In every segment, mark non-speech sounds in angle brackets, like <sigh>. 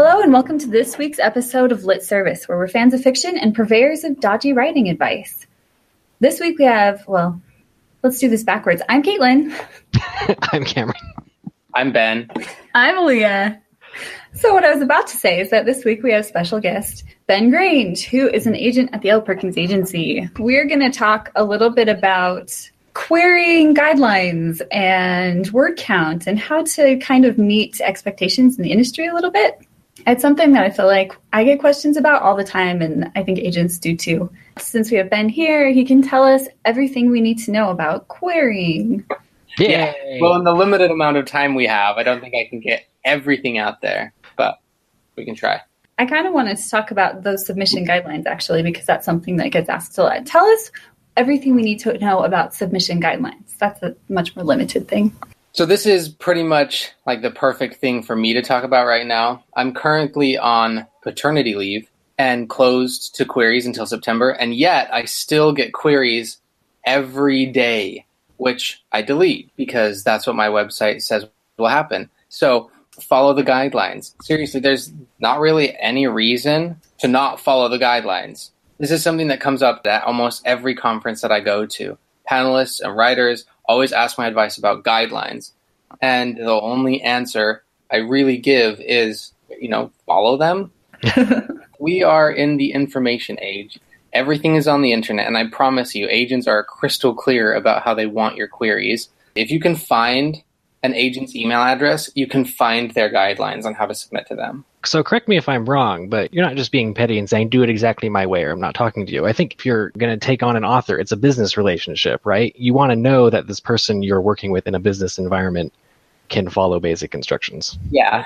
Hello, and welcome to this week's episode of Lit Service, where we're fans of fiction and purveyors of dodgy writing advice. This week we have, well, let's do this backwards. I'm Caitlin. <laughs> I'm Cameron. I'm Ben. I'm Leah. So, what I was about to say is that this week we have special guest Ben Grange, who is an agent at the L. Perkins Agency. We're going to talk a little bit about querying guidelines and word count and how to kind of meet expectations in the industry a little bit. It's something that I feel like I get questions about all the time, and I think agents do too. Since we have Ben here, he can tell us everything we need to know about querying. Yeah. Well, in the limited amount of time we have, I don't think I can get everything out there, but we can try. I kind of wanted to talk about those submission guidelines actually, because that's something that gets asked a lot. Tell us everything we need to know about submission guidelines. That's a much more limited thing. So this is pretty much like the perfect thing for me to talk about right now. I'm currently on paternity leave and closed to queries until September, and yet I still get queries every day, which I delete because that's what my website says will happen. So follow the guidelines. Seriously, there's not really any reason to not follow the guidelines. This is something that comes up at almost every conference that I go to. Panelists and writers always ask my advice about guidelines. And the only answer I really give is, you know, follow them. <laughs> we are in the information age. Everything is on the internet, and I promise you, agents are crystal clear about how they want your queries. If you can find an agent's email address, you can find their guidelines on how to submit to them. So correct me if I'm wrong, but you're not just being petty and saying do it exactly my way or I'm not talking to you. I think if you're going to take on an author, it's a business relationship, right? You want to know that this person you're working with in a business environment can follow basic instructions. Yeah.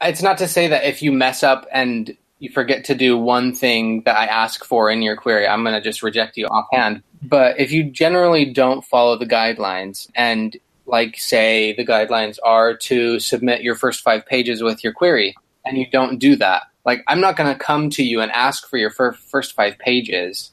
It's not to say that if you mess up and you forget to do one thing that I ask for in your query, I'm going to just reject you offhand. But if you generally don't follow the guidelines and like say the guidelines are to submit your first five pages with your query and you don't do that. Like i'm not going to come to you and ask for your fir- first five pages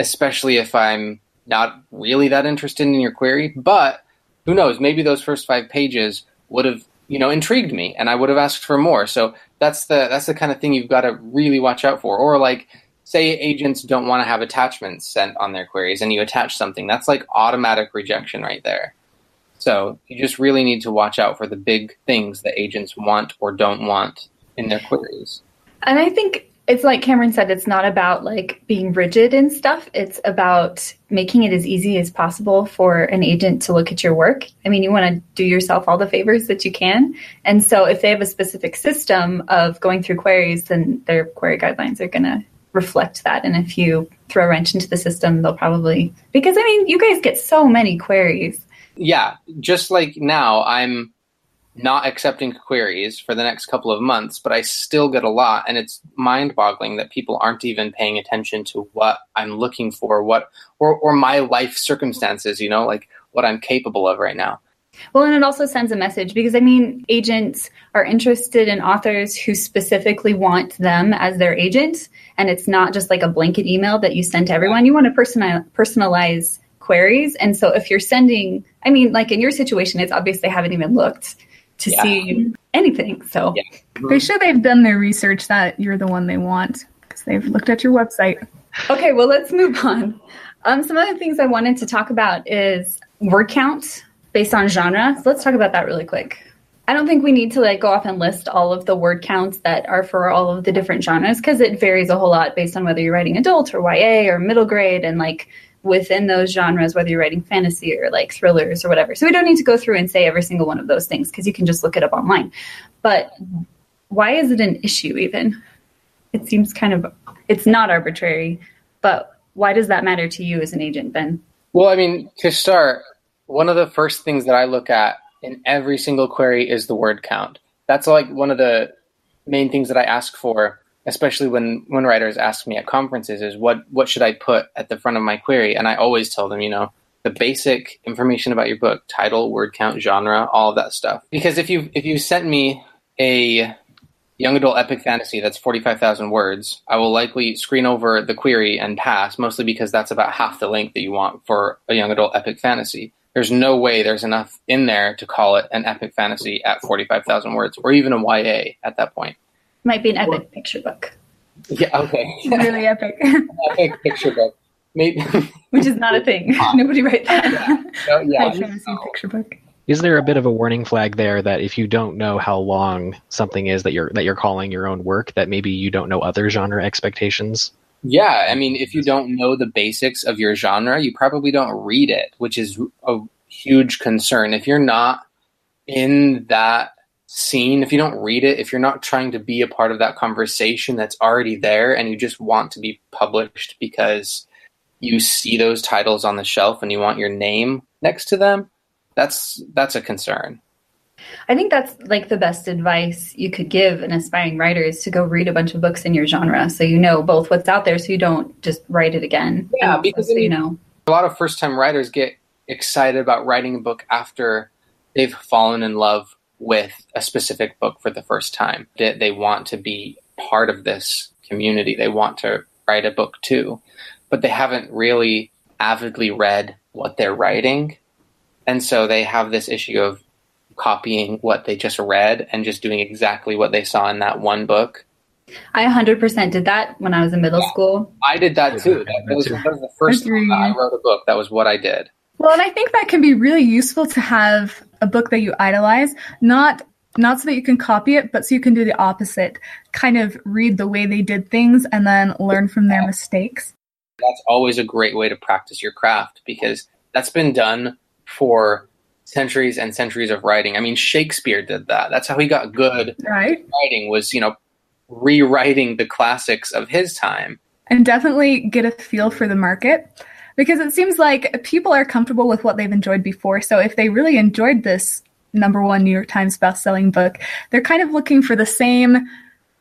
especially if i'm not really that interested in your query but who knows maybe those first five pages would have you know intrigued me and i would have asked for more. So that's the that's the kind of thing you've got to really watch out for. Or like say agents don't want to have attachments sent on their queries and you attach something that's like automatic rejection right there. So you just really need to watch out for the big things that agents want or don't want in their queries. And I think it's like Cameron said, it's not about like being rigid and stuff. It's about making it as easy as possible for an agent to look at your work. I mean, you want to do yourself all the favors that you can. And so if they have a specific system of going through queries, then their query guidelines are going to reflect that. And if you throw a wrench into the system, they'll probably, because I mean, you guys get so many queries yeah, just like now, I'm not accepting queries for the next couple of months, but I still get a lot, and it's mind-boggling that people aren't even paying attention to what I'm looking for, what or or my life circumstances, you know, like what I'm capable of right now. Well, and it also sends a message because I mean, agents are interested in authors who specifically want them as their agent, and it's not just like a blanket email that you send to everyone. You want to personalize personalize queries. And so if you're sending, I mean, like in your situation, it's obvious they haven't even looked to yeah. see anything. So yeah. they should they've done their research that you're the one they want because they've looked at your website. Okay, well, let's move on. Um, some other things I wanted to talk about is word count based on genre. So let's talk about that really quick. I don't think we need to like go off and list all of the word counts that are for all of the different genres because it varies a whole lot based on whether you're writing adult or YA or middle grade and like within those genres, whether you're writing fantasy or like thrillers or whatever. So we don't need to go through and say every single one of those things because you can just look it up online. But why is it an issue even? It seems kind of, it's not arbitrary, but why does that matter to you as an agent, Ben? Well, I mean, to start, one of the first things that I look at in every single query is the word count. That's like one of the main things that I ask for especially when when writers ask me at conferences is what what should I put at the front of my query? And I always tell them you know the basic information about your book title word count genre all of that stuff. Because if you if you sent me a young adult epic fantasy that's 45,000 words I will likely screen over the query and pass mostly because that's about half the length that you want for a young adult epic fantasy. There's no way there's enough in there to call it an epic fantasy at 45,000 words or even a YA at that point Might be an epic picture book, Yeah, okay. <laughs> really epic. <laughs> Epic picture book. Maybe. <laughs> which is not a thing. Ah. Nobody write that. no, yeah. High fantasy picture book. Is there a bit of a warning flag there that if you don't know how long something is that you're that you're calling your own work, that maybe you don't know other genre expectations? Yeah, I mean, if you don't know the basics of your genre, you probably don't read it, which is a huge concern. If you're not in that scene, if you don't read it, if you're not trying to be a part of that conversation that's already there and you just want to be published because you see those titles on the shelf and you want your name next to them, that's that's a concern. I think that's like the best advice you could give an aspiring writer is to go read a bunch of books in your genre so you know both what's out there so you don't just write it again. Yeah, because so you you- know. a lot of first time writers get excited about writing a book after they've fallen in love with a specific book for the first time. They, they want to be part of this community. They want to write a book too, but they haven't really avidly read what they're writing. And so they have this issue of copying what they just read and just doing exactly what they saw in that one book. I 100% did that when I was in middle Yeah. school. I did that too. That, was, that was the first time that I wrote a book. That was what I did. Well, and I think that can be really useful to have a book that you idolize, not not so that you can copy it, but so you can do the opposite. Kind of read the way they did things and then learn from their mistakes. that's always a great way to practice your craft because that's been done for centuries and centuries of writing. I mean, Shakespeare did that. That's how he got good Right. writing was, you know, rewriting the classics of his time. And definitely get a feel for the market. Because it seems like people are comfortable with what they've enjoyed before. So if they really enjoyed this number one New York Times best-selling book, they're kind of looking for the same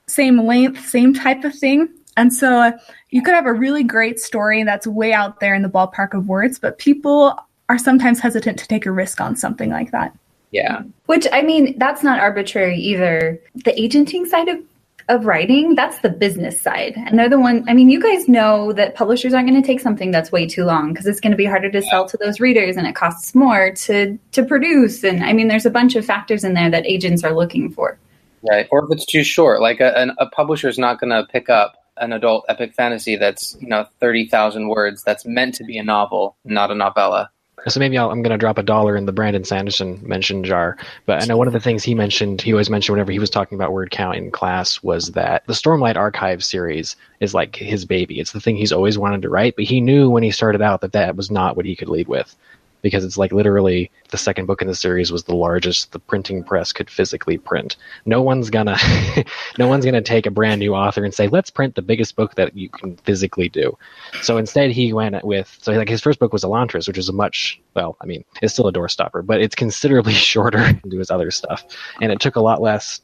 same length, same type of thing. And so you could have a really great story that's way out there in the ballpark of words, but people are sometimes hesitant to take a risk on something like that. Yeah. Which I mean, that's not arbitrary either. The agenting side of of writing, that's the business side. And they're the one I mean, you guys know that publishers aren't going to take something that's way too long because it's going to be harder to sell to those readers and it costs more to to produce and I mean, there's a bunch of factors in there that agents are looking for. Right. Or if it's too short, like a, a publisher's not going to pick up an adult epic fantasy that's, you know, 30,000 words that's meant to be a novel, not a novella. So maybe I'll, I'm going to drop a dollar in the Brandon Sanderson mention jar. But I know one of the things he mentioned, he always mentioned whenever he was talking about word count in class, was that the Stormlight Archive series is like his baby. It's the thing he's always wanted to write. But he knew when he started out that that was not what he could lead with, because it's like literally the second book in the series was the largest the printing press could physically print. No one's gonna, <laughs> no one's gonna take a brand new author and say, let's print the biggest book that you can physically do. So instead, he went with so like his first book was Elantris, which is a much well, I mean, it's still a doorstopper, but it's considerably <laughs> shorter than his other stuff, and it took a lot less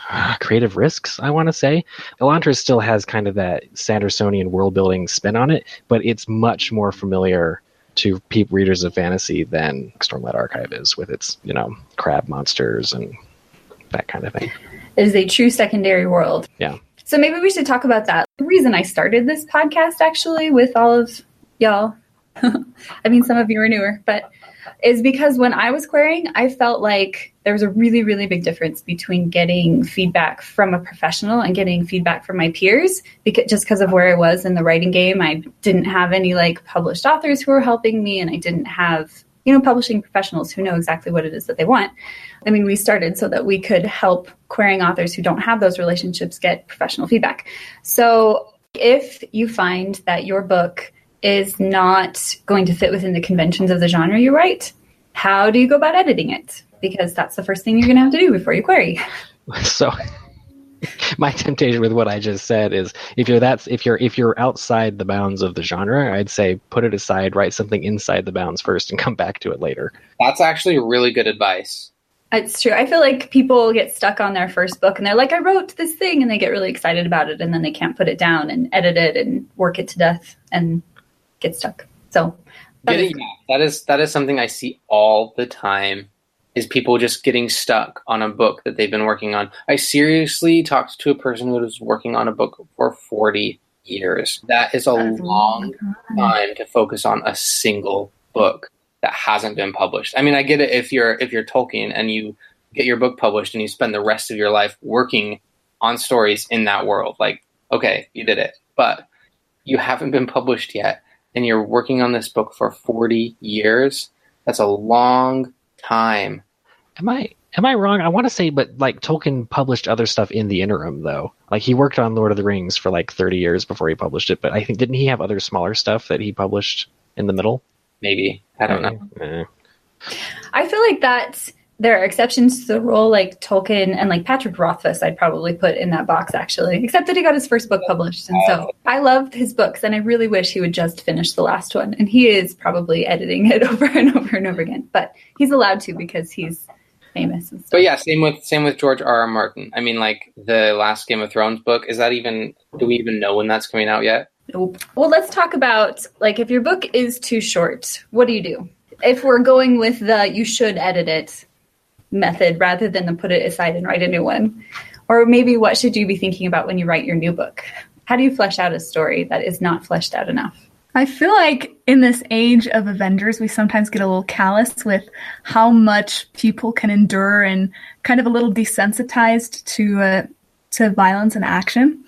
<sighs> creative risks. I want to say Elantris still has kind of that Sandersonian world building spin on it, but it's much more familiar to peep readers of fantasy than Stormlight Archive is with its you know crab monsters and that kind of thing. It is a true secondary world. Yeah. So maybe we should talk about that. The reason I started this podcast actually with all of y'all, <laughs> I mean, some of you are newer, but is because when I was querying, I felt like there was a really, really big difference between getting feedback from a professional and getting feedback from my peers. Because just because of where I was in the writing game, I didn't have any like published authors who were helping me, and I didn't have you know publishing professionals who know exactly what it is that they want. I mean, we started so that we could help querying authors who don't have those relationships get professional feedback. So if you find that your book is not going to fit within the conventions of the genre you write, how do you go about editing it? Because that's the first thing you're going to have to do before you query. <laughs> So <laughs> my temptation with what I just said is if you're that's if you're if you're outside the bounds of the genre, I'd say put it aside, write something inside the bounds first and come back to it later. That's actually really good advice. It's true. I feel like people get stuck on their first book and they're like, I wrote this thing, and they get really excited about it, and then they can't put it down and edit it and work it to death and get stuck. So that is- Getting, that is that is something I see all the time. Is people just getting stuck on a book that they've been working on? I seriously talked to a person who was working on a book for forty years. That is a That's a long time to focus on a single book that hasn't been published. I mean, I get it if you're if you're Tolkien and you get your book published and you spend the rest of your life working on stories in that world. Like, okay, you did it, but you haven't been published yet, and you're working on this book for 40 years. That's a long time. Am I am I wrong? I want to say, but like Tolkien published other stuff in the interim, though. Like he worked on Lord of the Rings for like 30 years before he published it. But I think didn't he have other smaller stuff that he published in the middle? Maybe I don't know. Eh. I feel like that there are exceptions to the rule, like Tolkien and like Patrick Rothfuss. I'd probably put in that box actually, except that he got his first book published, and so I love his books, and I really wish he would just finish the last one. And he is probably editing it <laughs> over and over and over again, but he's allowed to because he's famous and stuff. But yeah, same with same with George R. R. Martin. I mean, like the last Game of Thrones book. Is that even? Do we even know when that's coming out yet? Nope. Well, let's talk about like if your book is too short, what do you do? If we're going with the you should edit it method rather than to put it aside and write a new one, or maybe what should you be thinking about when you write your new book? How do you flesh out a story that is not fleshed out enough? I feel like in this age of Avengers, we sometimes get a little callous with how much people can endure and kind of a little desensitized to uh, to violence and action.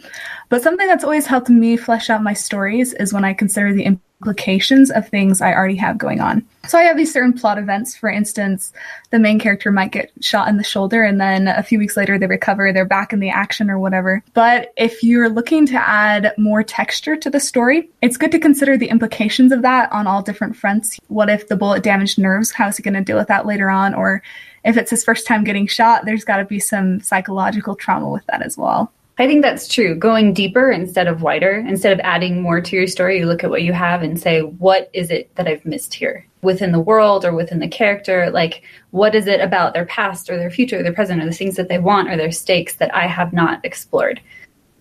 But something that's always helped me flesh out my stories is when I consider the implications of things I already have going on. So I have these certain plot events. For instance, the main character might get shot in the shoulder and then a few weeks later they recover, they're back in the action or whatever. But if you're looking to add more texture to the story, it's good to consider the implications of that on all different fronts. What if the bullet damaged nerves? How is he going to deal with that later on? Or if it's his first time getting shot, there's got to be some psychological trauma with that as well. I think that's true. Going deeper instead of wider, instead of adding more to your story, you look at what you have and say, what is it that I've missed here within the world or within the character? Like, what is it about their past or their future or their present or the things that they want or their stakes that I have not explored?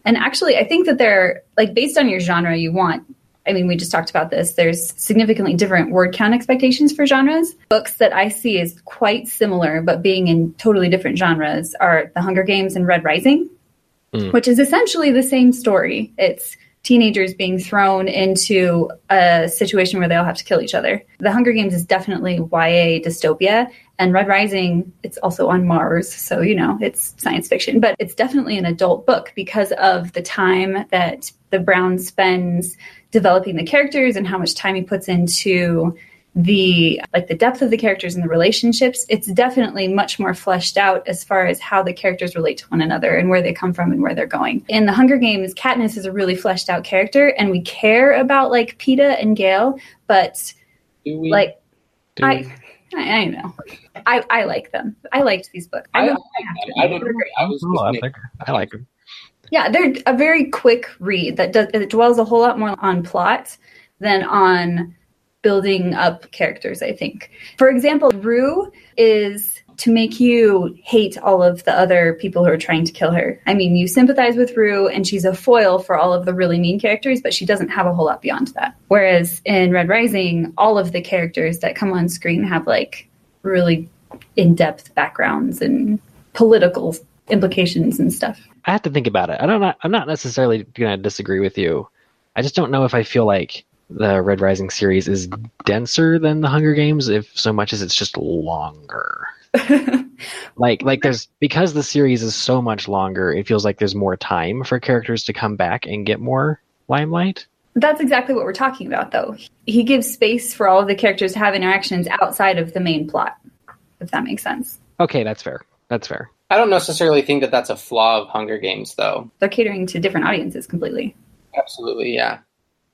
And actually, I think that they're like based on your genre you want. I mean, we just talked about this. There's significantly different word count expectations for genres. Books that I see as quite similar, but being in totally different genres are The Hunger Games and Red Rising mm. which is essentially the same story. It's teenagers being thrown into a situation where they all have to kill each other. The Hunger Games is definitely YA dystopia, and Red Rising, it's also on Mars, so you know, it's science fiction, but it's definitely an adult book because of the time that the Brown spends developing the characters and how much time he puts into the like the depth of the characters and the relationships it's definitely much more fleshed out as far as how the characters relate to one another and where they come from and where they're going. In the hunger games katniss is a really fleshed out character and we care about like peeta and gale but like Do i we? I, I know. I, I like them. I liked these books. I, don't I, I, don't, I was Oh, I, think, I like him. Yeah, they're a very quick read that does it dwells a whole lot more on plot than on building up characters, I think. For example, Rue is to make you hate all of the other people who are trying to kill her. I mean, you sympathize with Rue and she's a foil for all of the really mean characters, but she doesn't have a whole lot beyond that. Whereas in Red Rising, all of the characters that come on screen have like really in-depth backgrounds and political implications and stuff. I have to think about it. I don't. I'm not necessarily going to disagree with you. I just don't know if I feel like the Red Rising series is denser than the Hunger Games, if so much as it's just longer. <laughs> like like there's because the series is so much longer, it feels like there's more time for characters to come back and get more limelight. That's exactly what we're talking about, though. He gives space for all of the characters to have interactions outside of the main plot, if that makes sense. Okay, that's fair. That's fair. I don't necessarily think that that's a flaw of Hunger Games, though. They're catering to different audiences completely. Absolutely, yeah.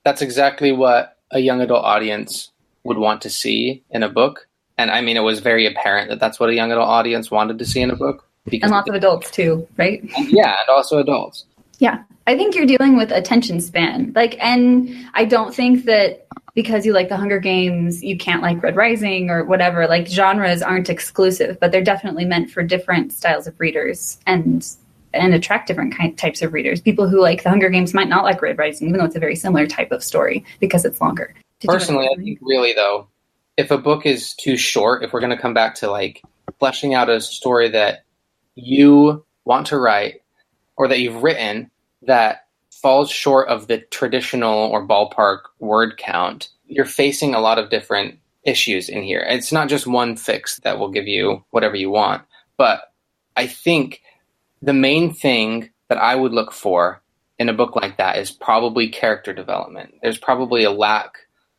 That's exactly what a young adult audience would want to see in a book. And I mean, it was very apparent that that's what a young adult audience wanted to see in a book. And lots of adults, too, right? yeah, and also adults. Yeah. I think you're dealing with attention span. Like, and I don't think that because you like the Hunger Games, you can't like Red Rising or whatever. Like, genres aren't exclusive, but they're definitely meant for different styles of readers and and attract different kind, types of readers. People who like the Hunger Games might not like Red Rising, even though it's a very similar type of story because it's longer. Did Personally, I think really though, if a book is too short, if we're going to come back to like fleshing out a story that you want to write or that you've written that falls short of the traditional or ballpark word count, you're facing a lot of different issues in here. It's not just one fix that will give you whatever you want, but I think the main thing that I would look for in a book like that is probably character development. There's probably a lack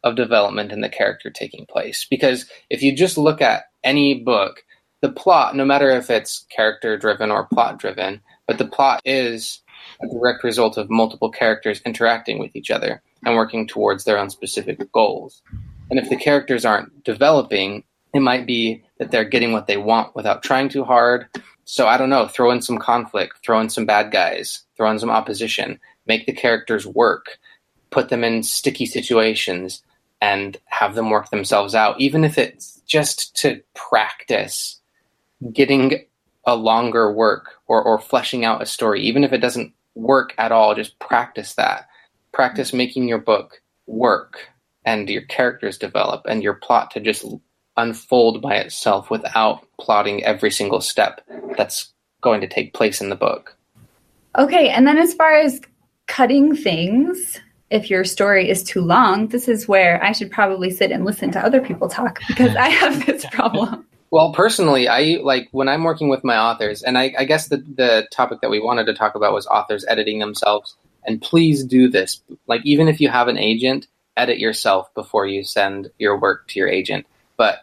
of development in the character taking place. Because if you just look at any book, the plot, no matter if it's character driven or plot driven, but the plot is a direct result of multiple characters interacting with each other and working towards their own specific goals. And if the characters aren't developing, it might be that they're getting what they want without trying too hard. So I don't know, throw in some conflict, throw in some bad guys, throw in some opposition, make the characters work, put them in sticky situations, and have them work themselves out, even if it's just to practice getting a longer work or, or fleshing out a story, even if it doesn't work at all, just practice that. Practice making your book work and your characters develop and your plot to just unfold by itself without plotting every single step that's going to take place in the book. Okay, and then as far as cutting things, if your story is too long, this is where I should probably sit and listen to other people talk because I have <laughs> this problem. Well, personally, I like when I'm working with my authors, and I, I, guess the the topic that we wanted to talk about was authors editing themselves. And please do this. Like, even if you have an agent, edit yourself before you send your work to your agent. But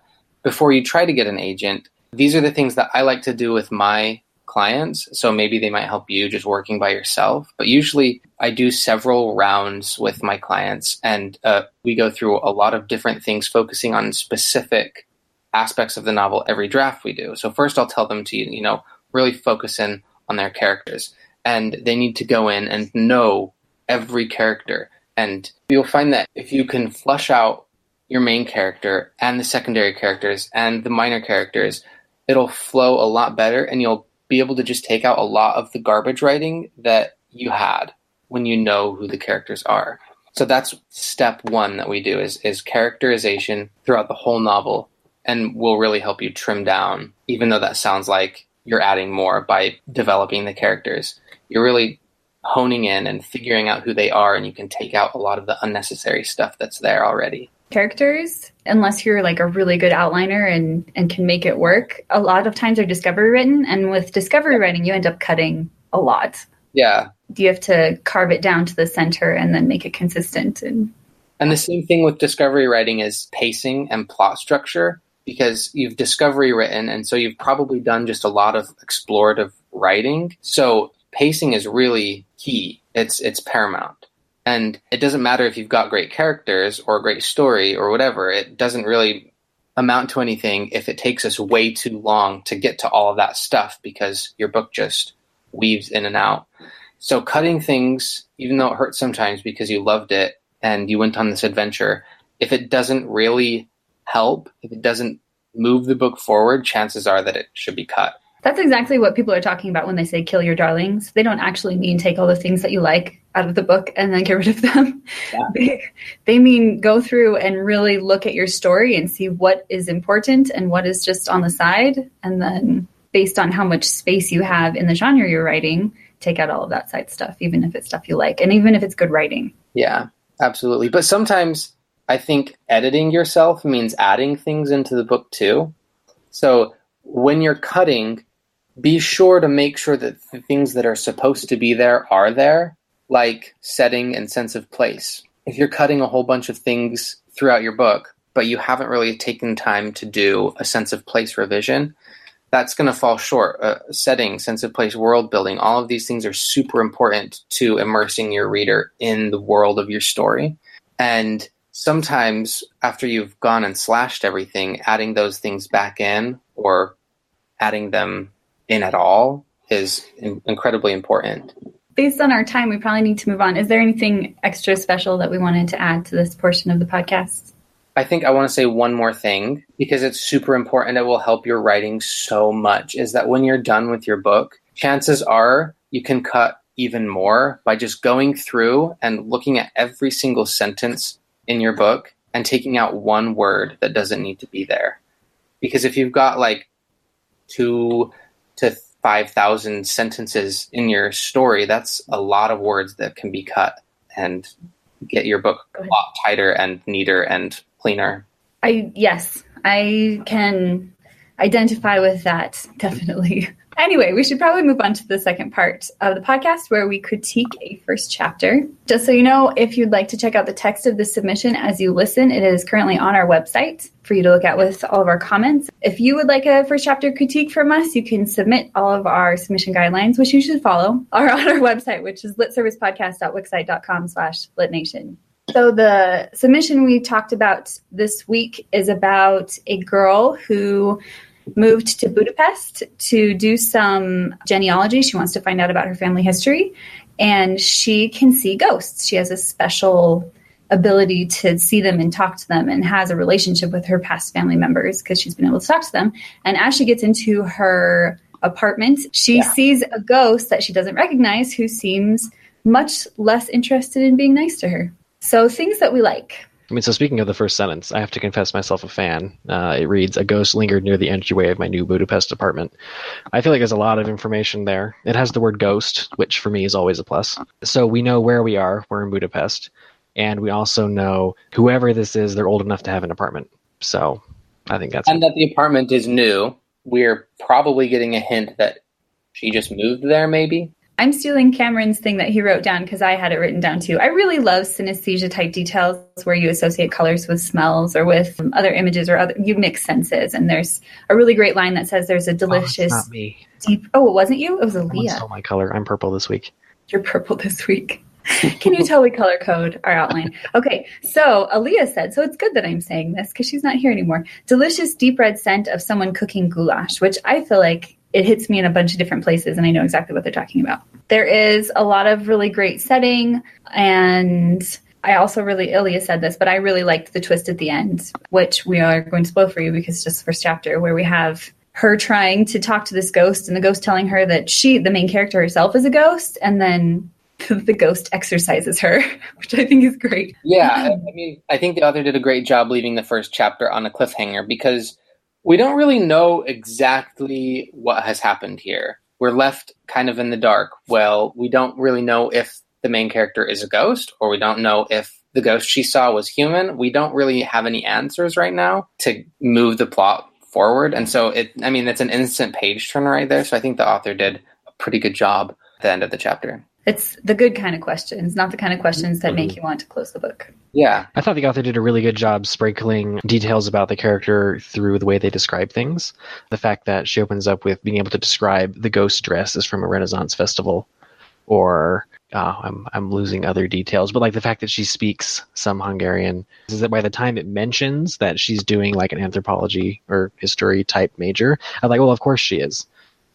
before you try to get an agent, these are the things that I like to do with my clients. So maybe they might help you just working by yourself. But usually I do several rounds with my clients and uh, we go through a lot of different things focusing on specific aspects of the novel every draft we do. So first I'll tell them to, you know, really focus in on their characters and they need to go in and know every character. And you'll find that if you can flush out your main character and the secondary characters and the minor characters, it'll flow a lot better and you'll be able to just take out a lot of the garbage writing that you had when you know who the characters are. So that's step one that we do is, is characterization throughout the whole novel and will really help you trim down, even though that sounds like you're adding more by developing the characters. You're really honing in and figuring out who they are and you can take out a lot of the unnecessary stuff that's there already characters unless you're like a really good outliner and and can make it work a lot of times are discovery written and with discovery writing you end up cutting a lot. Yeah. You have to carve it down to the center and then make it consistent and and the same thing with discovery writing is pacing and plot structure because you've discovery written and so you've probably done just a lot of explorative writing. So pacing is really key. It's it's paramount and it doesn't matter if you've got great characters or a great story or whatever, it doesn't really amount to anything if it takes us way too long to get to all of that stuff because your book just weaves in and out. So cutting things, even though it hurts sometimes because you loved it and you went on this adventure, if it doesn't really help, if it doesn't move the book forward, chances are that it should be cut. That's exactly what people are talking about when they say kill your darlings. They don't actually mean take all the things that you like out of the book and then get rid of them. Yeah. <laughs> They, they mean go through and really look at your story and see what is important and what is just on the side. And then, based on how much space you have in the genre you're writing, take out all of that side stuff, even if it's stuff you like and even if it's good writing. Yeah, absolutely. But sometimes I think editing yourself means adding things into the book too. So when you're cutting, be sure to make sure that the things that are supposed to be there are there like setting and sense of place. If you're cutting a whole bunch of things throughout your book, but you haven't really taken time to do a sense of place revision, that's going to fall short. Uh, setting, sense of place, world building, all of these things are super important to immersing your reader in the world of your story. And sometimes after you've gone and slashed everything, adding those things back in or adding them in at all is in- incredibly important based on our time, we probably need to move on. Is there anything extra special that we wanted to add to this portion of the podcast? I think I want to say one more thing because it's super important. It will help your writing so much. Is that when you're done with your book, chances are you can cut even more by just going through and looking at every single sentence in your book and taking out one word that doesn't need to be there. Because if you've got like two to 5,000 sentences in your story, that's a lot of words that can be cut and get your book a lot tighter and neater and cleaner. I yes, I can identify with that <laughs> definitely. Anyway, we should probably move on to the second part of the podcast where we critique a first chapter. Just so you know, if you'd like to check out the text of the submission as you listen, it is currently on our website for you to look at with all of our comments. If you would like a first chapter critique from us, you can submit all of our submission guidelines, which you should follow, are on our <laughs> website, which is litservicepodcast.wixsite.com slash litnation. So the submission we talked about this week is about a girl who moved to Budapest to do some genealogy. She wants to find out about her family history, and she can see ghosts. She has a special ability to see them and talk to them and has a relationship with her past family members because she's been able to talk to them. And as she gets into her apartment, she yeah. sees a ghost that she doesn't recognize who seems much less interested in being nice to her. So things that we like. I mean, so speaking of the first sentence, I have to confess myself a fan. Uh, it reads, "A ghost lingered near the entryway of my new Budapest apartment." I feel like there's a lot of information there. It has the word "ghost," which for me is always a plus. So we know where we are. We're in Budapest, and we also know whoever this is, they're old enough to have an apartment. So I think that's and that the apartment is new. We're probably getting a hint that she just moved there, maybe. I'm stealing Cameron's thing that he wrote down because I had it written down too. I really love synesthesia type details where you associate colors with smells or with um, other images or other you mix senses. And there's a really great line that says there's a oh, delicious oh, me. deep. Oh, it wasn't you? It was Aaliyah. Stole my color. I'm purple this week. You're purple this week. <laughs> Can you tell we color code our outline? Okay, so Aaliyah said, so it's good that I'm saying this because she's not here anymore. Delicious deep red scent of someone cooking goulash, which I feel like it hits me in a bunch of different places and I know exactly what they're talking about. There is a lot of really great setting and I also really Ilya said this, but I really liked the twist at the end, which we are going to spoil for you because it's just the first chapter where we have her trying to talk to this ghost and the ghost telling her that she the main character herself is a ghost and then <laughs> the ghost exorcises her, <laughs> which I think is great. Yeah, I mean, I think the author did a great job leaving the first chapter on a cliffhanger because we don't really know exactly what has happened here. We're left kind of in the dark. Well, we don't really know if the main character is a ghost, or we don't know if the ghost she saw was human. We don't really have any answers right now to move the plot forward. And so it I mean it's an instant page turner right there. So I think the author did a pretty good job at the end of the chapter. It's the good kind of questions, not the kind of questions that make mm-hmm. you want to close the book. Yeah. I thought the author did a really good job sprinkling details about the character through the way they describe things. The fact that she opens up with being able to describe the ghost dress is from a Renaissance festival, or oh, I'm I'm losing other details, but like the fact that she speaks some Hungarian is that by the time it mentions that she's doing like an anthropology or history type major, I'm like, well, of course she is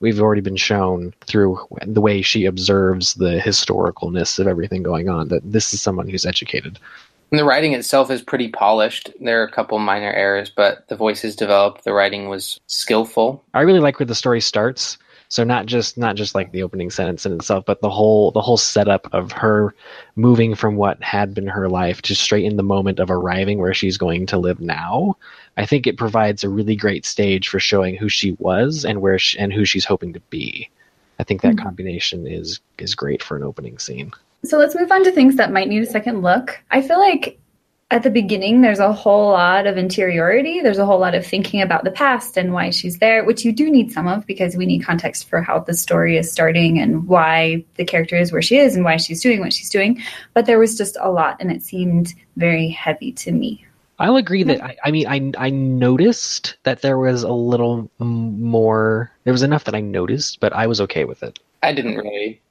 we've already been shown through the way she observes the historicalness of everything going on that this is someone who's educated. And the writing itself is pretty polished. There are a couple minor errors, but the voices developed. The writing was skillful. I really like where the story starts. So not just not just like the opening sentence in itself, but the whole the whole setup of her moving from what had been her life to straight in the moment of arriving where she's going to live now. I think it provides a really great stage for showing who she was and where she, and who she's hoping to be. I think that mm-hmm. combination is is great for an opening scene. So let's move on to things that might need a second look. I feel like at the beginning, there's a whole lot of interiority. There's a whole lot of thinking about the past and why she's there, which you do need some of because we need context for how the story is starting and why the character is where she is and why she's doing what she's doing. But there was just a lot, and it seemed very heavy to me. I'll agree that I, I mean I I noticed that there was a little more. There was enough that I noticed, but I was okay with it. I didn't really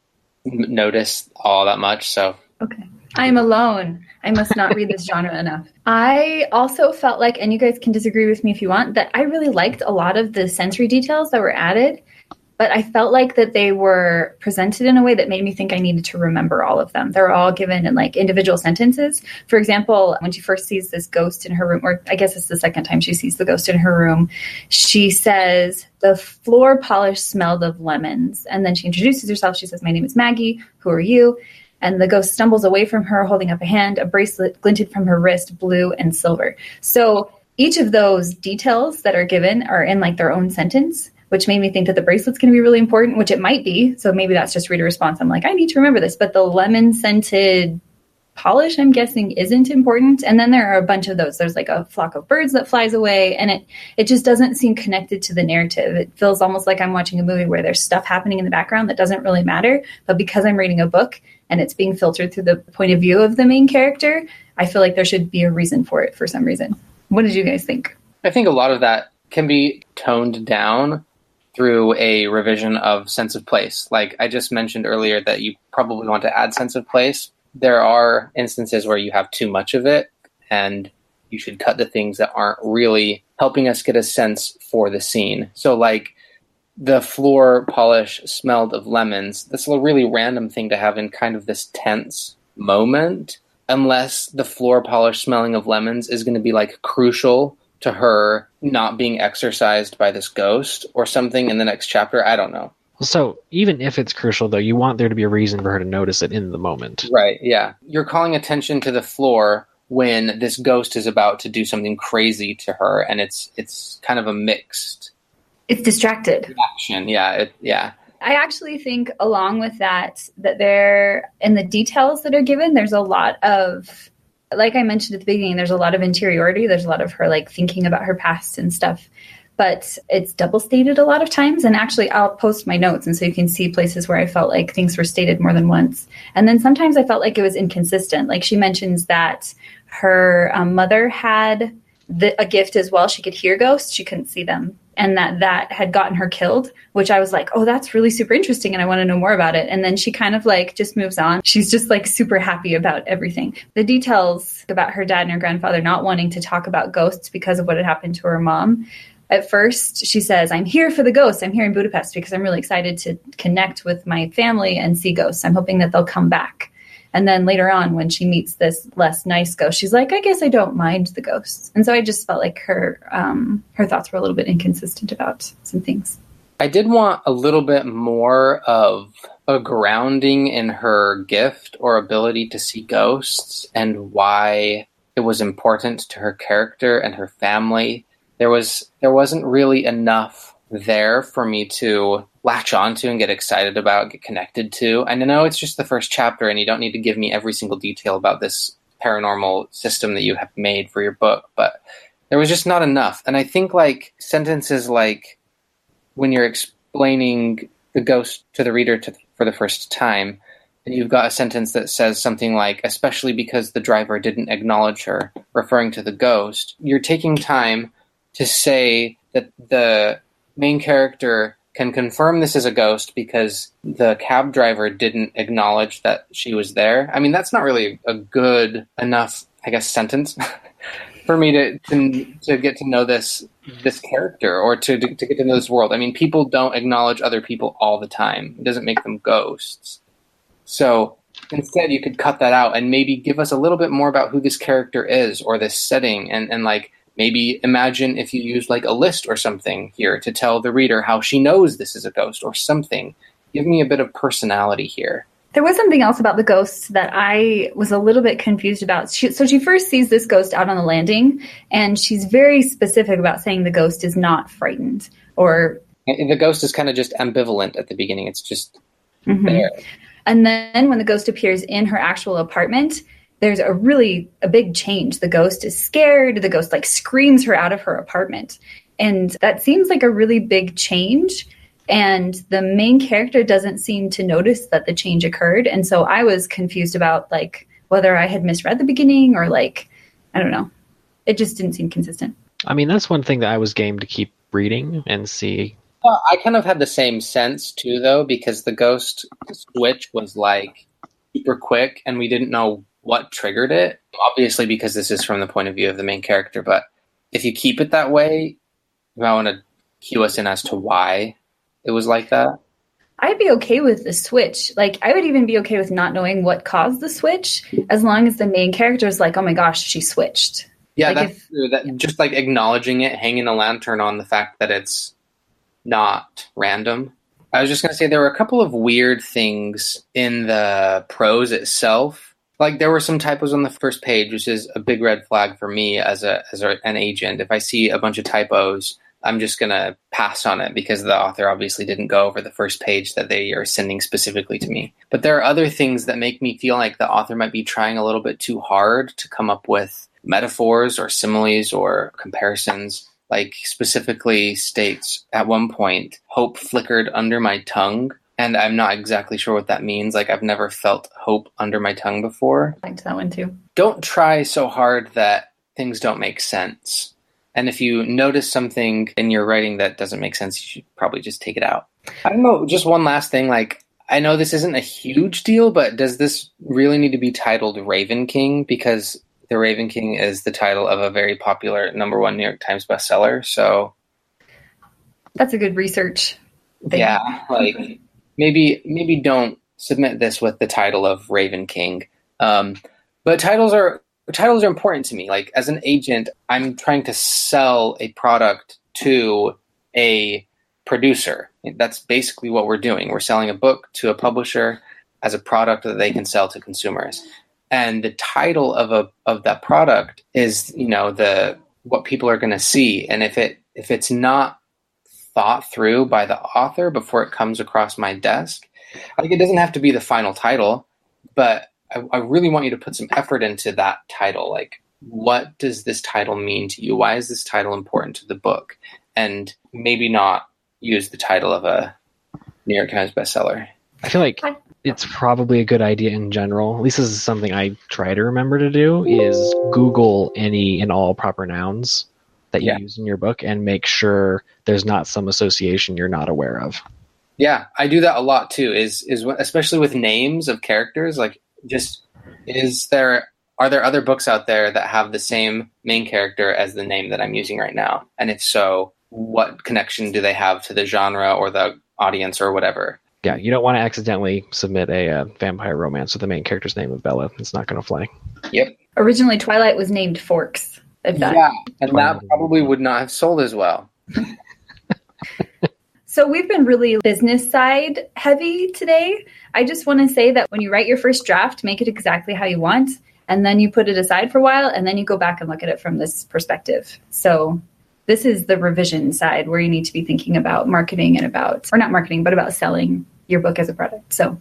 notice all that much, so okay. I'm alone. I must not read this <laughs> genre enough. I also felt like, and you guys can disagree with me if you want, that I really liked a lot of the sensory details that were added, but I felt like that they were presented in a way that made me think I needed to remember all of them. They're all given in like individual sentences. For example, when she first sees this ghost in her room, or I guess it's the second time she sees the ghost in her room, she says, The floor polish smelled of lemons. And then she introduces herself. She says, My name is Maggie. Who are you? and the ghost stumbles away from her, holding up a hand. A bracelet glinted from her wrist, blue and silver. So each of those details that are given are in like their own sentence, which made me think that the bracelet's going to be really important, which it might be. So maybe that's just reader response. I'm like, I need to remember this. But the lemon scented polish i'm guessing isn't important and then there are a bunch of those there's like a flock of birds that flies away and it it just doesn't seem connected to the narrative it feels almost like i'm watching a movie where there's stuff happening in the background that doesn't really matter but because i'm reading a book and it's being filtered through the point of view of the main character i feel like there should be a reason for it for some reason what did you guys think I think a lot of that can be toned down through a revision of sense of place. Like I just mentioned earlier that you probably want to add sense of place. There are instances where you have too much of it and you should cut the things that aren't really helping us get a sense for the scene. So like the floor polish smelled of lemons. That's a really random thing to have in kind of this tense moment unless the floor polish smelling of lemons is going to be like crucial to her not being exorcised by this ghost or something in the next chapter. I don't know. So even if it's crucial, though, you want there to be a reason for her to notice it in the moment. Right, yeah. You're calling attention to the floor when this ghost is about to do something crazy to her and it's it's kind of a mixed it's distracted action. Yeah, it, yeah. I actually think along with that that there in the details that are given there's a lot of like I mentioned at the beginning, there's a lot of interiority. There's a lot of her like thinking about her past and stuff. But it's double stated a lot of times. And actually, I'll post my notes. And so you can see places where I felt like things were stated more than once. And then sometimes I felt like it was inconsistent. Like she mentions that her um, mother had the, a gift as well. She could hear ghosts, she couldn't see them and that that had gotten her killed which i was like oh that's really super interesting and i want to know more about it. And then she kind of like just moves on. She's just like super happy about everything. The details about her dad and her grandfather not wanting to talk about ghosts because of what had happened to her mom. At first she says i'm here for the ghosts. I'm here in budapest because i'm really excited to connect with my family and see ghosts. I'm hoping that they'll come back and then later on, when she meets this less nice ghost, she's like, "I guess I don't mind the ghosts." And so I just felt like her um, her thoughts were a little bit inconsistent about some things. I did want a little bit more of a grounding in her gift or ability to see ghosts and why it was important to her character and her family. There was there wasn't really enough there for me to latch onto and get excited about, get connected to. And I know it's just the first chapter, and you don't need to give me every single detail about this paranormal system that you have made for your book, but there was just not enough. And I think like sentences like when you're explaining the ghost to the reader to, for the first time, and you've got a sentence that says something like, especially because the driver didn't acknowledge her, referring to the ghost, you're taking time to say that the main character can confirm this is a ghost because the cab driver didn't acknowledge that she was there. I mean, that's not really a good enough, I guess, sentence <laughs> for me to, to to get to know this this character or to to get to know this world. I mean, people don't acknowledge other people all the time. It doesn't make them ghosts. So instead, you could cut that out and maybe give us a little bit more about who this character is or this setting and and like Maybe imagine if you use like a list or something here to tell the reader how she knows this is a ghost or something. Give me a bit of personality here. There was something else about the ghosts that I was a little bit confused about. She, so she first sees this ghost out on the landing, and she's very specific about saying the ghost is not frightened or. The ghost is kind of just ambivalent at the beginning. It's just mm-hmm. there. And then when the ghost appears in her actual apartment, there's a really a big change. The ghost is scared. The ghost like screams her out of her apartment. And that seems like a really big change. And the main character doesn't seem to notice that the change occurred. And so I was confused about like whether I had misread the beginning or like, I don't know. It just didn't seem consistent. I mean, that's one thing that I was game to keep reading and see. Well, I kind of had the same sense too, though, because the ghost switch was like super quick and we didn't know what triggered it. Obviously, because this is from the point of view of the main character, but if you keep it that way, you might want to cue us in as to why it was like that. I'd be okay with the switch. Like, I would even be okay with not knowing what caused the switch, as long as the main character is like, "Oh my gosh, she switched." Yeah, like that's if, true. That, just like acknowledging it, hanging a lantern on the fact that it's not random. I was just going to say there were a couple of weird things in the prose itself like there were some typos on the first page, which is a big red flag for me as a as a, an agent. If I see a bunch of typos I'm just to pass on it because the author obviously didn't go over the first page that they are sending specifically to me. But there are other things that make me feel like the author might be trying a little bit too hard to come up with metaphors or similes or comparisons. Like specifically states at one point, hope flickered under my tongue. And I'm not exactly sure what that means. Like, I've never felt hope under my tongue before. I liked that one too. Don't try so hard that things don't make sense and if you notice something in your writing that doesn't make sense, you should probably just take it out. I don't know, just one last thing. Like, I know this isn't a huge deal, but does this really need to be titled Raven King? Because The Raven King is the title of a very popular number one New York Times bestseller. So that's a good research. Thing. Yeah, like maybe maybe don't submit this with the title of Raven King. Um, but titles are titles are important to me. Like as an agent, I'm trying to sell a product to a producer. That's basically what we're doing. We're selling a book to a publisher as a product that they can sell to consumers. And the title of a of that product is, you know, the what people are going to see. And if it if it's not thought through by the author before it comes across my desk, like it doesn't have to be the final title, but I, I really want you to put some effort into that title. Like, what does this title mean to you? Why is this title important to the book? And maybe not use the title of a New York Times bestseller. I feel like it's probably a good idea in general. At least this is something I try to remember to do is Google any and all proper nouns that you yeah. use in your book and make sure there's not some association you're not aware of. Yeah, I do that a lot too. Is is especially with names of characters like just is there are there other books out there that have the same main character as the name that I'm using right now? And if so, what connection do they have to the genre or the audience or whatever? Yeah, you don't want to accidentally submit a uh, vampire romance with the main character's name of Bella. It's not going to fly. Yep. Originally, Twilight was named Forks. Yeah, and that probably would not have sold as well. <laughs> So we've been really business side heavy today. I just want to say that when you write your first draft, make it exactly how you want, and then you put it aside for a while, and then you go back and look at it from this perspective. So this is the revision side where you need to be thinking about marketing and about, or not marketing, but about selling your book as a product. So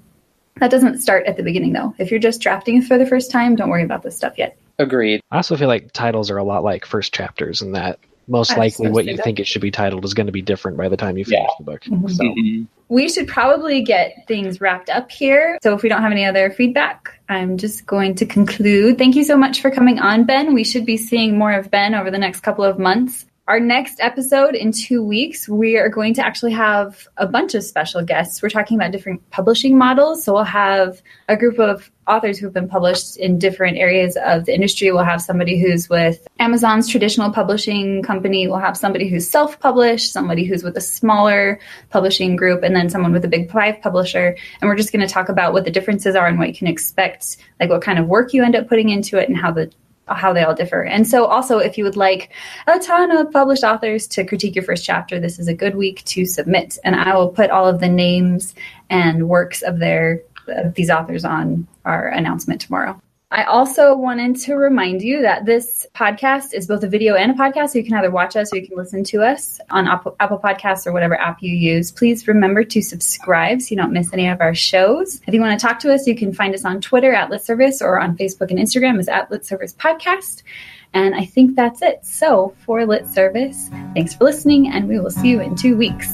that doesn't start at the beginning though. If you're just drafting for the first time, don't worry about this stuff yet. Agreed. I also feel like titles are a lot like first chapters in that most likely what you that. think it should be titled is going to be different by the time you finish yeah. the book. Mm-hmm. So. Mm-hmm. We should probably get things wrapped up here. So if we don't have any other feedback, I'm just going to conclude. Thank you so much for coming on, Ben. We should be seeing more of Ben over the next couple of months. Our next episode in two weeks, we are going to actually have a bunch of special guests. We're talking about different publishing models. So we'll have a group of authors who've been published in different areas of the industry. We'll have somebody who's with Amazon's traditional publishing company. We'll have somebody who's self published, somebody who's with a smaller publishing group, and then someone with a big five publisher. And we're just going to talk about what the differences are and what you can expect, like what kind of work you end up putting into it and how the how they all differ. And so, also, if you would like a ton of published authors to critique your first chapter, this is a good week to submit. And I will put all of the names and works of their of these authors on our announcement tomorrow. I also wanted to remind you that this podcast is both a video and a podcast. So you can either watch us or you can listen to us on Apple, Podcasts or whatever app you use. Please remember to subscribe so you don't miss any of our shows. If you want to talk to us, you can find us on Twitter at Lit Service or on Facebook and Instagram as at Lit Service Podcast. And I think that's it. So for Lit Service, thanks for listening, and we will see you in two weeks.